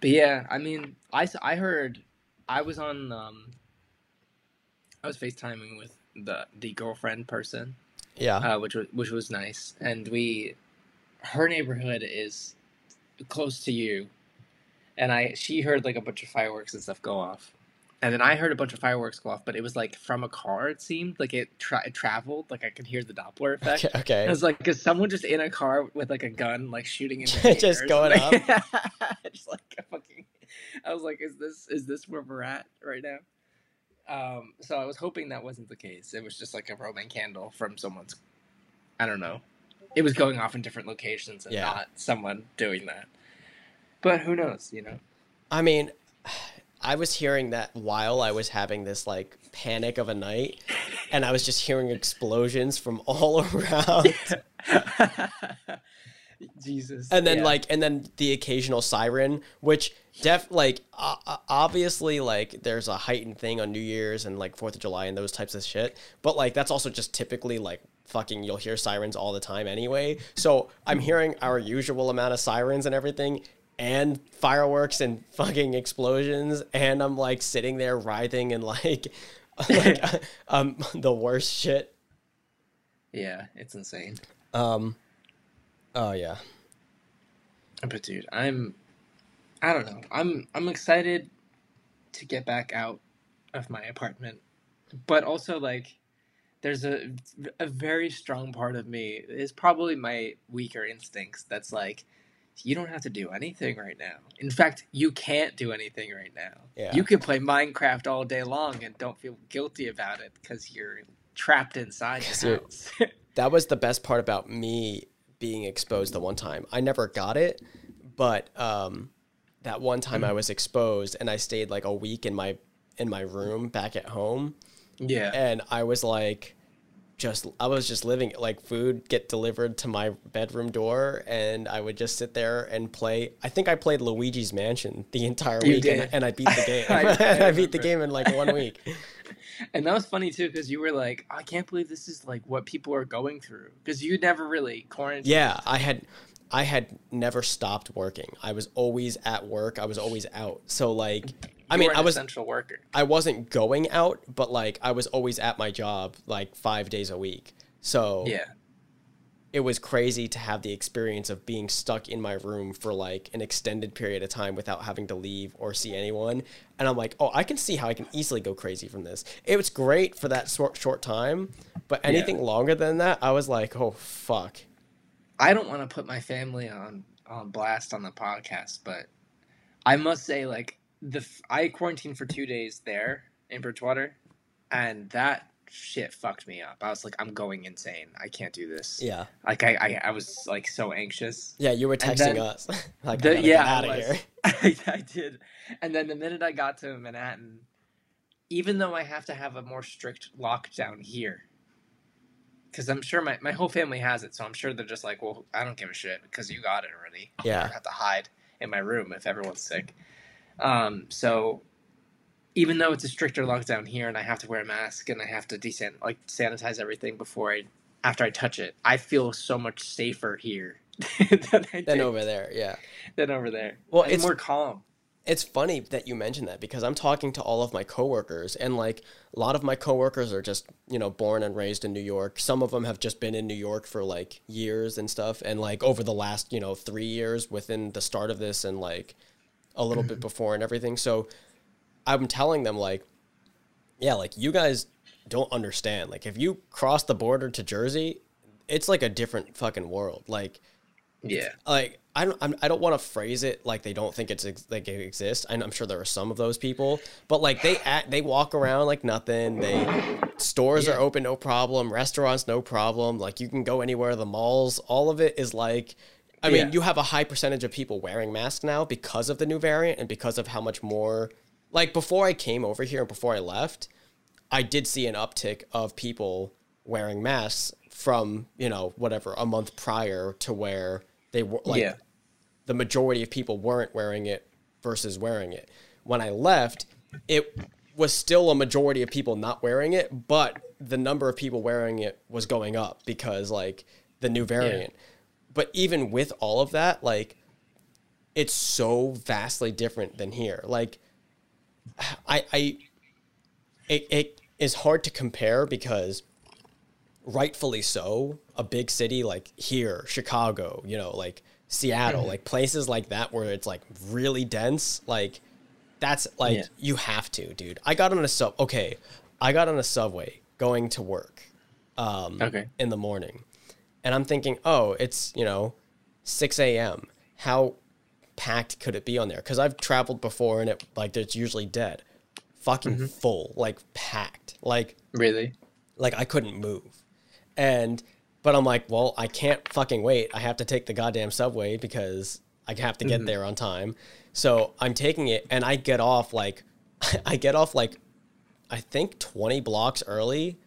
But yeah, I mean, I I heard I was on um I was FaceTiming with the the girlfriend person, Yeah. uh, which was which was nice, and we her neighborhood is close to you, and I she heard like a bunch of fireworks and stuff go off. And then I heard a bunch of fireworks go off, but it was like from a car. It seemed like it, tra- it traveled, like I could hear the Doppler effect. [LAUGHS] okay. okay. I was like, is someone just in a car with like a gun, like shooting in [LAUGHS] the Just [LAUGHS] going something? just like a fucking. I was like, is this is this where we're at right now? Um, so I was hoping that wasn't the case. It was just like a Roman candle from someone's. I don't know. It was going off in different locations and Yeah. not someone doing that. But who knows? You know. I mean, [SIGHS] I was hearing that while I was having this like panic of a night, and I was just hearing explosions from [LAUGHS] all around. [LAUGHS] Jesus. and then Yeah. like and then the occasional siren which def like uh, obviously like there's a heightened thing on new year's and like fourth of july and those types of shit but like that's also just typically like fucking you'll hear sirens all the time anyway so i'm hearing our usual amount of sirens and everything and fireworks and fucking explosions and i'm like sitting there writhing and like [LAUGHS] like [LAUGHS] um the worst shit yeah, it's insane. um oh yeah But dude, I'm I don't know. I'm I'm excited to get back out of my apartment. But also like there's a a very strong part of me is probably my weaker instincts that's like you don't have to do anything right now. In fact, you can't do anything right now. Yeah. You can play Minecraft all day long and don't feel guilty about it because you're trapped inside you're- [LAUGHS] that was the best part about me being exposed the one time. I never got it, but um, that one time I was exposed and I stayed like a week in my in my room back at home, yeah. and I was like, just I was just living like food get delivered to my bedroom door, and I would just sit there and play. I think I played Luigi's Mansion the entire You week, and, and I beat the [LAUGHS] game. I- [LAUGHS] I I, beat the game in like one week. [LAUGHS] And that was funny too, because you were like, I can't believe this is like what people are going through. Because you never really quarantined. Yeah, I had I had never stopped working. I was always at work. I was always out. So like I mean, an I was essential worker. I wasn't going out, but like I was always at my job like 5 days a week. So Yeah. it was crazy to have the experience of being stuck in my room for like an extended period of time without having to leave or see anyone. And I'm like, oh, I can see how I can easily go crazy from this. It was great for that short short time, but anything longer than that, I was like, oh fuck. I don't want to put my family on on blast on the podcast, but I must say, like the I quarantined for two days there in Bridgewater, and that shit fucked me up. I was like, I'm going insane. I can't do this. Yeah. Like I, I, I was like so anxious. Yeah, you were texting then- us. [LAUGHS] like, The- I yeah, get out of here. I, [LAUGHS] I did. And then the minute I got to Manhattan, even though I have to have a more strict lockdown here, because I'm sure my, my whole family has it, so I'm sure they're just like, well, I don't give a shit because you got it already. Yeah. don't have to hide in my room if everyone's sick. Um, so even though it's a stricter lockdown here and I have to wear a mask and I have to desan- like sanitize everything before I after I touch it, I feel so much safer here [LAUGHS] than did over there, yeah. than over there. Well, And it's- more calm. It's funny that you mentioned that because I'm talking to all of my coworkers and like a lot of my coworkers are just, you know, born and raised in New York. Some of them have just been in New York for like years and stuff and like over the last, you know, 3 years within the start of this and like a little bit mm-hmm. before and everything. So I'm telling them like yeah, like you guys don't understand. Like if you cross the border to Jersey, it's like a different fucking world. Like Yeah. like I don't I'm, I don't want to phrase it like they don't think it's ex- like it exists. And I'm sure there are some of those people, but like they act, they walk around like nothing. They stores Yeah. are open no problem, restaurants no problem. Like you can go anywhere. The malls, all of it is like. I mean, Yeah. you have a high percentage of people wearing masks now because of the new variant and because of how much more. Like before I came over here and before I left, I did see an uptick of people wearing masks from you know whatever a month prior to where they were like Yeah. the majority of people weren't wearing it versus wearing it. When I left, it was still a majority of people not wearing it, but the number of people wearing it was going up because like the new variant. But even with all of that, like it's so vastly different than here. Like I I it, it is hard to compare because rightfully so a big city like here chicago you know like seattle like places like that where it's like really dense like that's like Yeah. you have to dude i got on a sub okay i got on a subway going to work um Okay. in the morning and i'm thinking oh it's you know 6 a.m how packed could it be on there because i've traveled before and it like it's usually dead fucking mm-hmm. full like packed like Really? like I couldn't move. And but I'm like, well, I can't fucking wait. I have to take the goddamn subway because I have to get mm-hmm. there on time. So I'm taking it and I get off like [LAUGHS] I get off like I think 20 blocks early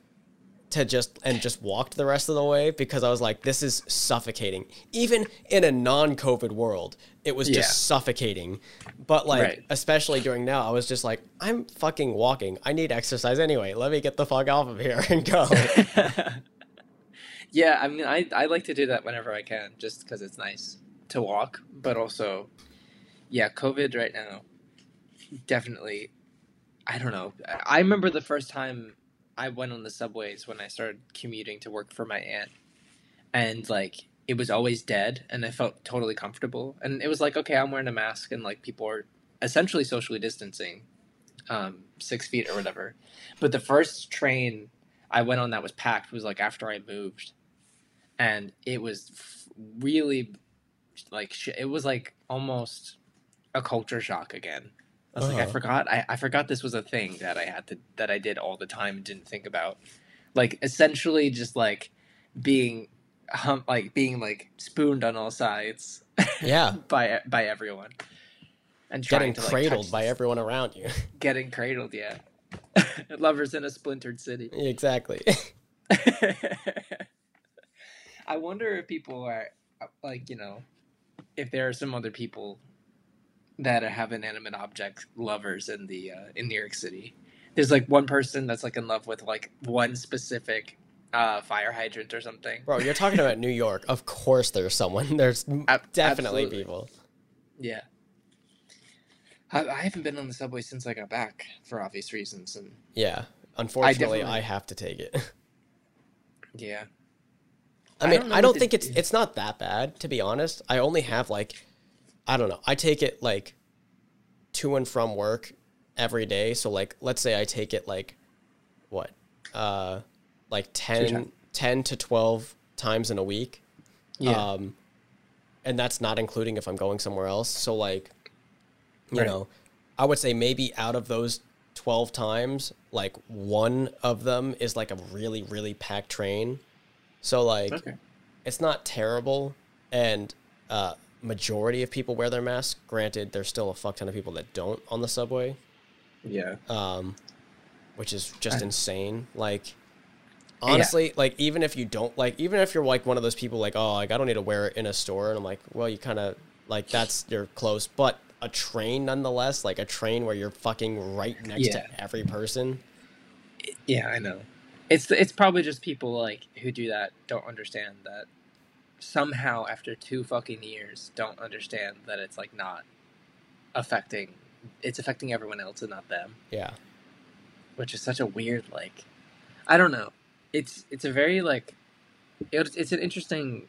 to just and just walked the rest of the way because I was like, this is suffocating. Even in a non-COVID world, it was just Yeah. suffocating. But like, Right. especially during now, I was just like, I'm fucking walking. I need exercise anyway. Let me get the fuck off of here [LAUGHS] and go. [LAUGHS] yeah, I mean, I, I like to do that whenever I can, just because it's nice to walk, but also, yeah, COVID right now, definitely. I don't know. I remember the first time I went on the subways when I started commuting to work for my aunt, and like it was always dead, and I felt totally comfortable. And it was like, okay, I'm wearing a mask, and like people are essentially socially distancing, um, six feet or whatever. But the first train I went on that was packed was like after I moved, and it was really like it was like almost a culture shock again. I was like, I Uh-huh. forgot, I, I forgot this was a thing that I had to that I did all the time and didn't think about. Like essentially, just like being hum, like being like spooned on all sides [LAUGHS] yeah. by by everyone, and Getting to, cradled by everyone around you. [LAUGHS] getting cradled. Yeah, [LAUGHS] lovers in a splintered city. exactly. I wonder if people are like, you know, if there are some other people that have inanimate object lovers in the uh, in New York City. There's like one person that's like in love with like one specific uh, fire hydrant or something. Bro, you're talking about New York. Of course there's someone. There's Ab- definitely absolutely. people. Yeah. I, I haven't been on the subway since I got back for obvious reasons, and Yeah. Unfortunately, definitely- I have to take it. [LAUGHS] yeah, I I mean, don't I don't think it- it's it's not that bad to be honest. I only have like I don't know. I take it like to and from work every day. So like let's say I take it like what? Uh like 10, 10 to 12 times in a week. yeah, Um and that's not including if I'm going somewhere else. So like you Right. know, I would say maybe out of those 12 times, like one of them is like a really really packed train. So like okay, it's not terrible and uh majority of people wear their mask granted there's still a fuck ton of people that don't on the subway yeah, um which is just I- insane like honestly like even if you don't like even if you're like one of those people like oh like i don't need to wear it in a store and i'm like well you kind of like that's you're close but a train nonetheless like a train where you're fucking right next Yeah. to every person yeah. I know. It's it's probably just people like who do that don't understand that somehow after two fucking years don't understand that it's like not affecting it's affecting everyone else and not them. yeah. Which is such a weird like i don't know. It's it's a very like it's, it's an interesting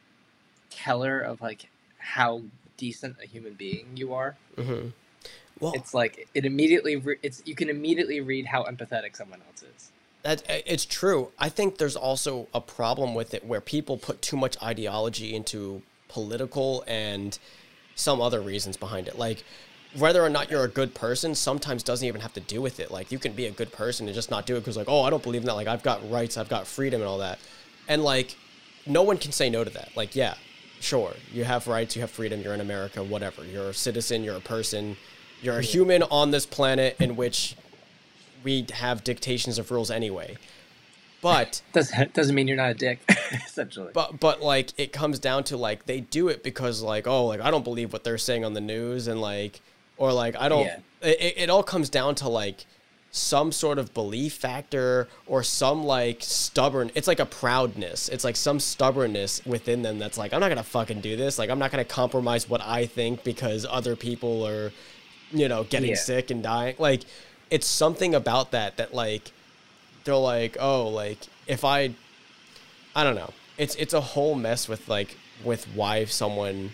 teller of like how decent a human being you are. Hmm well it's like it immediately re- it's you can immediately read how empathetic someone else is That uh, it's true. I think there's also a problem with it where people put too much ideology into political and some other reasons behind it. Like whether or not you're a good person sometimes doesn't even have to do with it. Like you can be a good person and just not do it because like, oh, I don't believe in that. Like I've got rights, I've got freedom and all that. And like no one can say no to that. Like, yeah, sure, you have rights, you have freedom, you're in America, whatever. You're a citizen, you're a person, you're a human on this planet in which we have dictations of rules anyway. But [LAUGHS] doesn't doesn't mean you're not a dick [LAUGHS] essentially but but like it comes down to like they do it because like oh like I don't believe what they're saying on the news and like or like I don't Yeah. it, it- all comes down to like some sort of belief factor or some like stubborn it's like a proudness it's like some stubbornness within them that's like i'm not gonna fucking do this like i'm not gonna compromise what i think because other people are you know getting Yeah. sick and dying like it's something about that that like they're like oh like if i i don't know it's it's a whole mess with like with why someone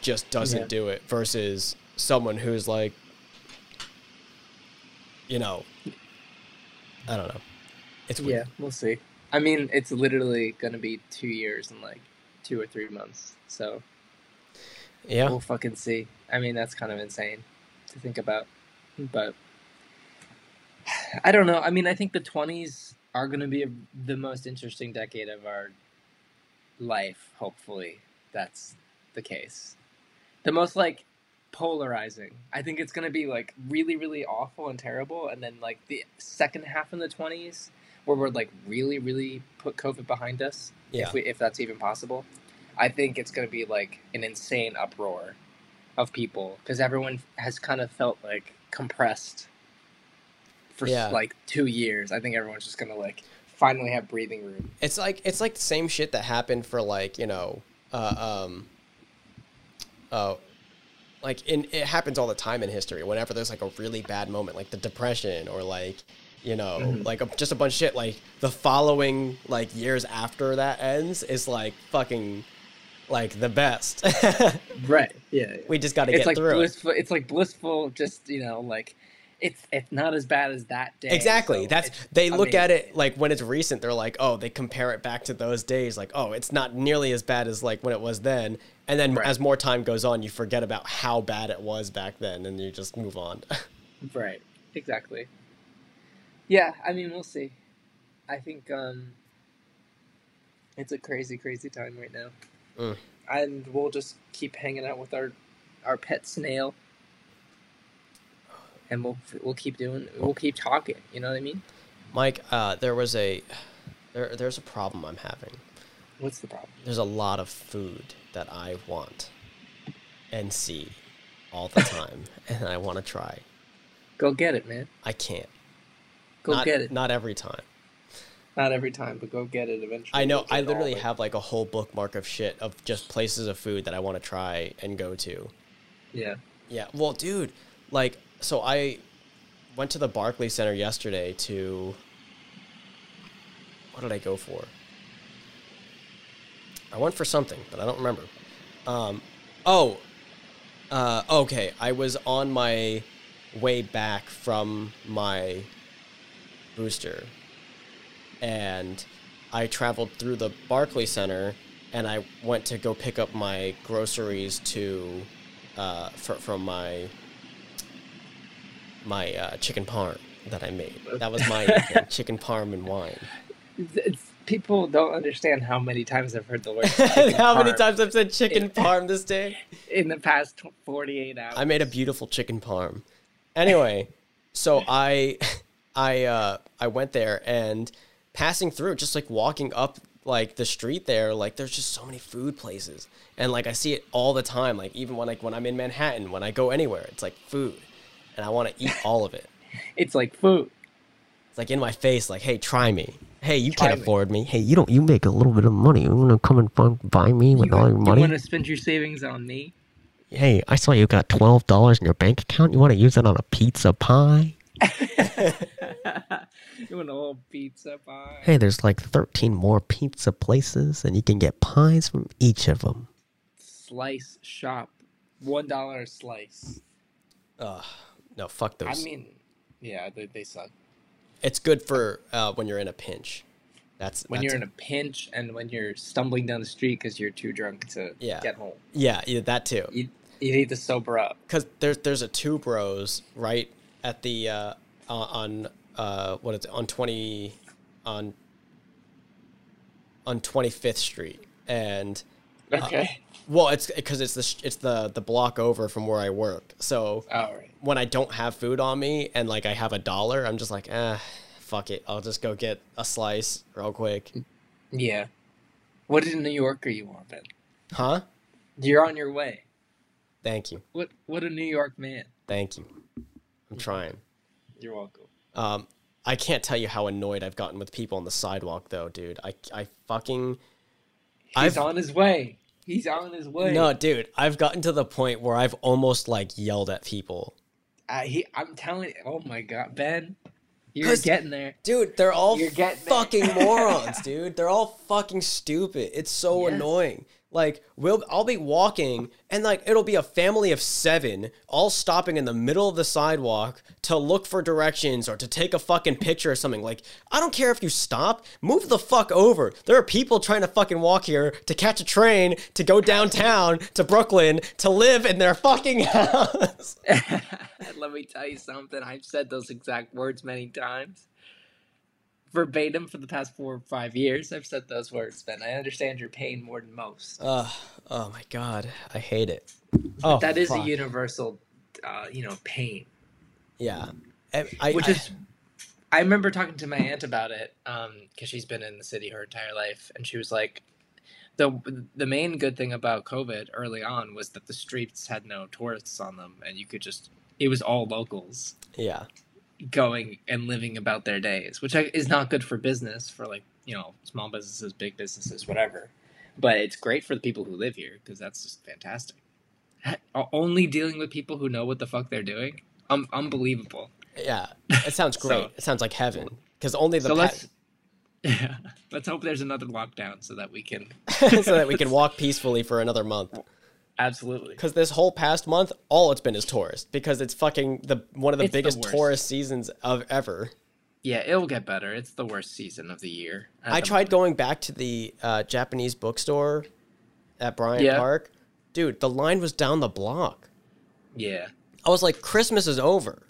just doesn't Yeah. do it versus someone who's like you know i don't know it's yeah we'll see i mean it's literally gonna be two years in like two or three months so yeah We'll fucking see. I mean, that's kind of insane to think about. But I don't know. I mean, I think the 20s are going to be the most interesting decade of our life, hopefully. That's the case. The most, like, polarizing. I think it's going to be, like, really, really awful and terrible. And then, like, the second half in the 20s where we're like really, really put COVID behind us, Yeah. if we if that's even possible, I think it's gonna be like an insane uproar of people because everyone has kind of felt like compressed for Yeah. like two years. I think everyone's just gonna like finally have breathing room. It's like it's like the same shit that happened for like you know, uh, um, uh, like in it happens all the time in history. Whenever there's like a really bad moment, like the depression or like you know, Mhm. like a, just a bunch of shit. Like the following like years after that ends is like fucking like the best. [LAUGHS] Right. Yeah. we just got to get like through it. It's like blissful. Just you know, like it's it's not as bad as that day. Exactly. so That's they look at it like when it's recent, they're like, oh, they compare it back to those days, like, oh, it's not nearly as bad as like when it was then. And then Right. as more time goes on, you forget about how bad it was back then, and you just move on. [LAUGHS] Right. Exactly. Yeah, I mean, we'll see. I think um it's a crazy, crazy time right now. Mm. And we'll just keep hanging out with our our pet snail. And we'll we'll keep doing we'll keep talking, you know what I mean? Mike, uh, there was a there there's a problem I'm having. What's the problem? There's a lot of food that I want and see all the time, [LAUGHS] and I want to try. Go get it, man. I can't. Go not, get it. Not every time. Not every time, but go get it eventually. I know. I all literally have like a whole bookmark of shit of just places of food that I want to try and go to. Yeah. Yeah. Well, dude, like, so I went to the Barclay Center yesterday to. What did I go for? I went for something, but I don't remember. Um, oh, uh, okay. I was on my way back from my booster, and I traveled through the Barclay Center, and I went to go pick up my groceries to uh, fr- from my my uh, chicken parm that I made. That was my [LAUGHS] chicken parm and wine. It's, people don't understand how many times I've heard the word. [LAUGHS] How many times I've said chicken parm [LAUGHS] this day? in the past forty-eight hours? I made a beautiful chicken parm. Anyway, so I I uh I went there and passing through just like walking up like the street there like there's just so many food places and like I see it all the time like even when like when I'm in Manhattan when I go anywhere it's like food and I want to eat all of it. [LAUGHS] It's like food. It's like in my face like hey try me. Hey, you Try can't me. afford me. Hey, you don't you make a little bit of money. You want to come and buy me with You, all your money? You want to spend your savings on me? Hey, I saw you got $12 in your bank account. You want to use it on a pizza pie? [LAUGHS] you want a whole pizza pie? Hey, there's like 13 more pizza places, and you can get pies from each of them. Slice shop, one dollar a slice. Ugh, no, fuck those. I mean, yeah, they, they suck. it's good for uh, when you're in a pinch. That's When that's you're in a pinch and when you're stumbling down the street because you're too drunk to Yeah. get home, yeah, yeah, that too. you you need to sober up. Because there's there's a two bros right at the uh, uh, on uh, what is it on twenty on on Twenty Fifth Street, and Okay. well, it's because it's the it's the the block over from where I work. So right. when I don't have food on me and like I have a dollar, I'm just like, eh, fuck it. I'll just go get a slice real quick. Yeah. What in New York are you on, Ben? Huh? You're on your way. Thank you. What what a New York man. Thank you. I'm trying. You're welcome. Um, I can't tell you how annoyed I've gotten with people on the sidewalk though, dude. I I fucking He's I've- on his way. He's on his way. No, dude, I've gotten to the point where I've almost like yelled at people. I, he, I'm telling. Oh my God, Ben, you're getting there. Dude, they're all You're getting fucking morons, [LAUGHS] dude. They're all fucking stupid. It's so Yes. annoying. Like, we'll I'll be walking and like it'll be a family of 7 all stopping in the middle of the sidewalk to look for directions or to take a fucking picture or something. Like, I don't care if you stop, move the fuck over. There are people trying to fucking walk here to catch a train to go downtown to Brooklyn to live in their fucking house. [LAUGHS] Let me tell you something. I've said those exact words many times. Verbatim for the past four or five years, I've said those words, Ben. I understand your pain more than most. Ugh, oh my god, I hate it. Oh, that is fuck. a universal, uh, you know, pain. Yeah. I, I, Which I- is, I remember talking to my aunt about it because she's been in the city her entire life, and she was like, the the main good thing about COVID early on was that the streets had no tourists on them, and you could just it was all locals Yeah. Going and living about their days, which is not good for business for like you know small businesses, big businesses, whatever. But it's great for the people who live here because that's just fantastic. Only dealing with people who know what the fuck they're doing, um, unbelievable. Yeah. It [LAUGHS] sounds So- great. it sounds like heaven. Because only the so pa- let's yeah, [LAUGHS] let's hope there's another lockdown so that we can [LAUGHS] so that we can walk peacefully for another month. Absolutely. Because this whole past month, all it's been is tourist. Because it's fucking the one of the It's biggest worst. tourist seasons of ever. Yeah, it'll get better. It's the worst season of the year. I the tried moment. going back to the uh, Japanese bookstore at Bryant Yeah. Park. Dude, the line was down the block. Yeah, I was like, Christmas is over.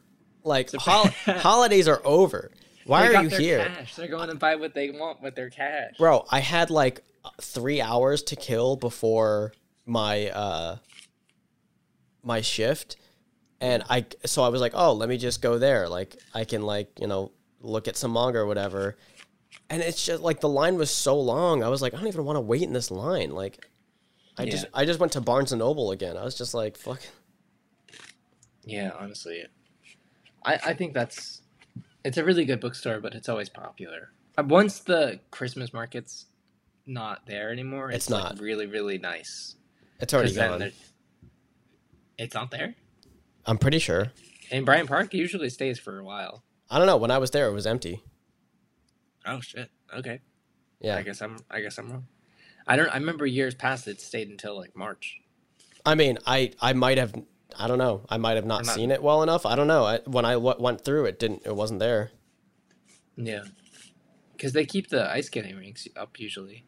Like, hol- [LAUGHS] holidays are over. Why They are you here? Cash. They're going to buy what they want with their cash. Bro, I had like three hours to kill before my uh my shift. And I so I was like, oh, let me just go there. Like I can like, you know, look at some manga or whatever. And it's just like the line was so long. I was like, I don't even want to wait in this line. Like I just I just went to Barnes and Noble again. I was just like, fuck. Yeah, honestly, I I think that's it's a really good bookstore, but it's always popular. Uh, Once the Christmas market's not there anymore, it's, It's like not. really really nice. It's already gone. It's not there. I'm pretty sure. And Bryant Park, usually stays for a while. I don't know. When I was there, it was empty. Oh shit. Okay. Yeah. I guess I'm. I guess I'm wrong. I don't. I remember years past it stayed until like March. I mean, I I might have I don't know. I might have not, not- seen it well enough. I don't know. I, when I w- went through it, didn't it wasn't there. Yeah. Because they keep the ice skating rinks up usually.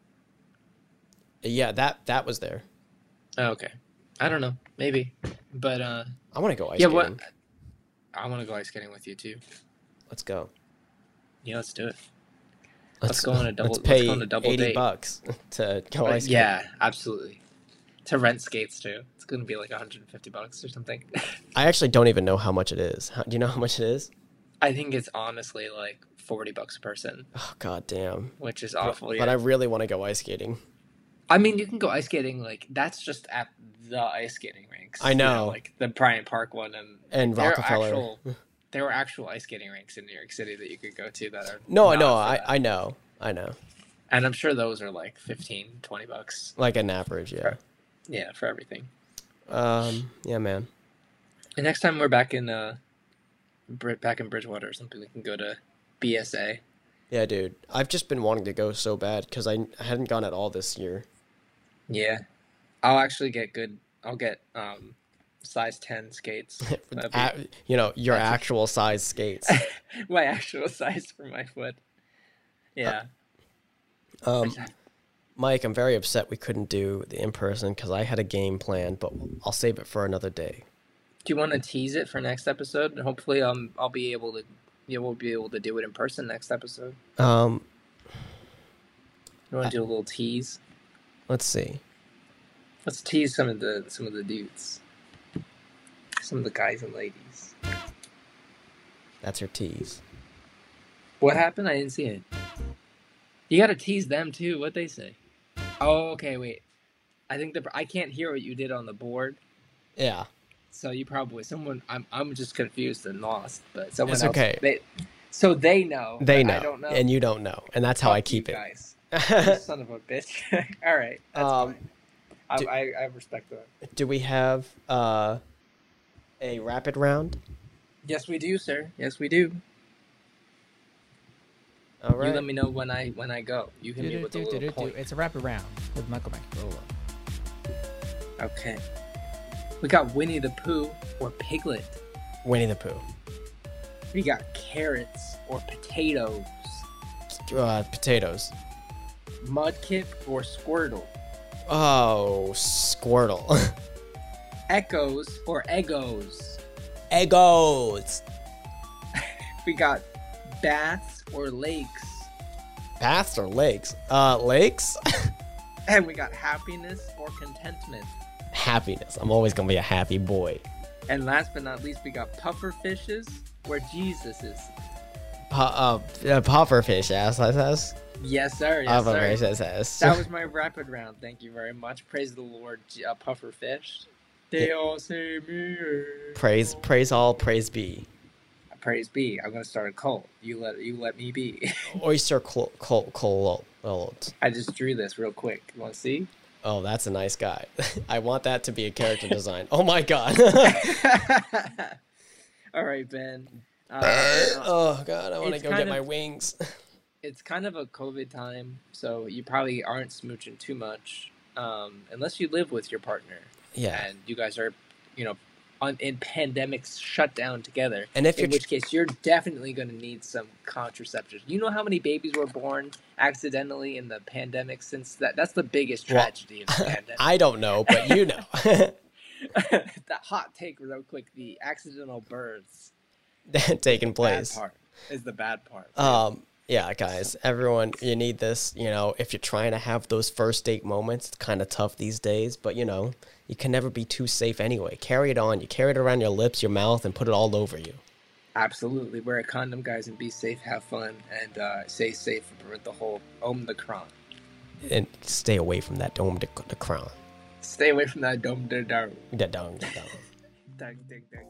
Yeah, that that was there. Oh, okay. I don't know. Maybe. But uh I want to go ice yeah, skating. what I want to go ice skating with you too. Let's go. Yeah, let's do it. Let's go on a double- Let's let's pay go on a double eighty date. bucks [LAUGHS] to go ice skating. yeah, absolutely. To rent skates too. It's gonna be like 150 bucks or something. [LAUGHS] I actually don't even know how much it is. How, do you know how much it is? I think it's honestly like 40 bucks a person, Oh god damn. which is But- awful. But I really want to go ice skating. I mean, you can go ice skating. Like that's just at the ice skating rinks. I you know. like the Bryant Park one, and And there are Rockefeller. actual there were actual ice skating rinks in New York City that you could go to that are No, no, for I that. I know. I know. and I'm sure those are like 15, 20 bucks. Like an average, yeah. Yeah, for everything. Um, yeah, man. And next time we're back in uh, back in Bridgewater or something, we can go to BSA. Yeah, dude. I've just been wanting to go so bad because I hadn't gone at all this year. Yeah, I'll actually get good. I'll get um, size ten skates. [LAUGHS] That'd A- you know, your That's a- actual size skates. [LAUGHS] my actual size for my foot. Yeah. Um, Mike, I'm very upset we couldn't do the in person because I had a game planned, but I'll save it for another day. Do you want to tease it for next episode? And hopefully, um, I'll be able to. You will be able to do it in person next episode. Um, You want to do a little tease? Let's see. Let's tease some of the some of the dudes, some of the guys and ladies. That's your tease. What happened? I didn't see it. You gotta tease them too. What they say? Oh, okay. Wait. I think the I can't hear what you did on the board, Yeah. so you probably someone. I'm I'm just confused and lost. But someone It's else. okay. They, so they know. They know, I don't know. and you don't know, and that's how I Fuck you keep it. guys. You [LAUGHS] son of a bitch. [LAUGHS] All right. That's Um, fine. I, do- I, I respect that. do we have uh, a rapid round? Yes, we do, sir. Yes, we do. All right. You let me know when I when I go. You hit me with a little point. It's a rapid round with Michael McRolla. Okay. We got Winnie the Pooh or Piglet. Winnie the Pooh. We got carrots or potatoes. Uh, potatoes. Mudkip or Squirtle. Oh, Squirtle. [LAUGHS] Echoes or Egos? Egos. [LAUGHS] We got baths or lakes. Baths or lakes? Uh, lakes. [LAUGHS] And we got happiness or contentment. Happiness. I'm always gonna be a happy boy. And last but not least, we got puffer fishes or Jesuses. Pa- uh, uh, pufferfish ass ass ass. Yes, sir. Yes, sir. Pufferfish ass ass. That was my rapid round. Thank you very much. Praise the Lord, uh, puffer fish. They all say me. praise praise all praise be. Praise be. I'm gonna start a cult. You let you let me be. [LAUGHS] Oyster cult cult. Oh, I just drew this real quick. You want to see? oh, that's a nice guy. [LAUGHS] I want that to be a character [LAUGHS] design. Oh my god. all right, Ben. Uh, oh god, I want to go get of- my wings. It's kind of a COVID time, so you probably aren't smooching too much, um, unless you live with your partner Yeah. and you guys are, you know, on in pandemics shut down together. And if in you're which case you're definitely going to need some contraceptives. You know how many babies were born accidentally in the pandemic? Since that that's the biggest Well, tragedy of the [LAUGHS] pandemic. I don't know, but you know. [LAUGHS] [LAUGHS] that hot take real quick. The accidental births that taking place. part is the bad part. Um, yeah, guys, everyone, you need this. You know, if you're trying to have those first date moments, it's kind of tough these days, but you know, you can never be too safe anyway. Carry it on. You carry it around your lips, your mouth, and put it all over you. Absolutely. Wear a condom, guys, and be safe, have fun, and uh, stay safe and prevent the whole Om the Kron. And stay away from that dome, the, the crown. Stay away from that dome de dome. The dome, the dome. [LAUGHS] Dang, dang, dang.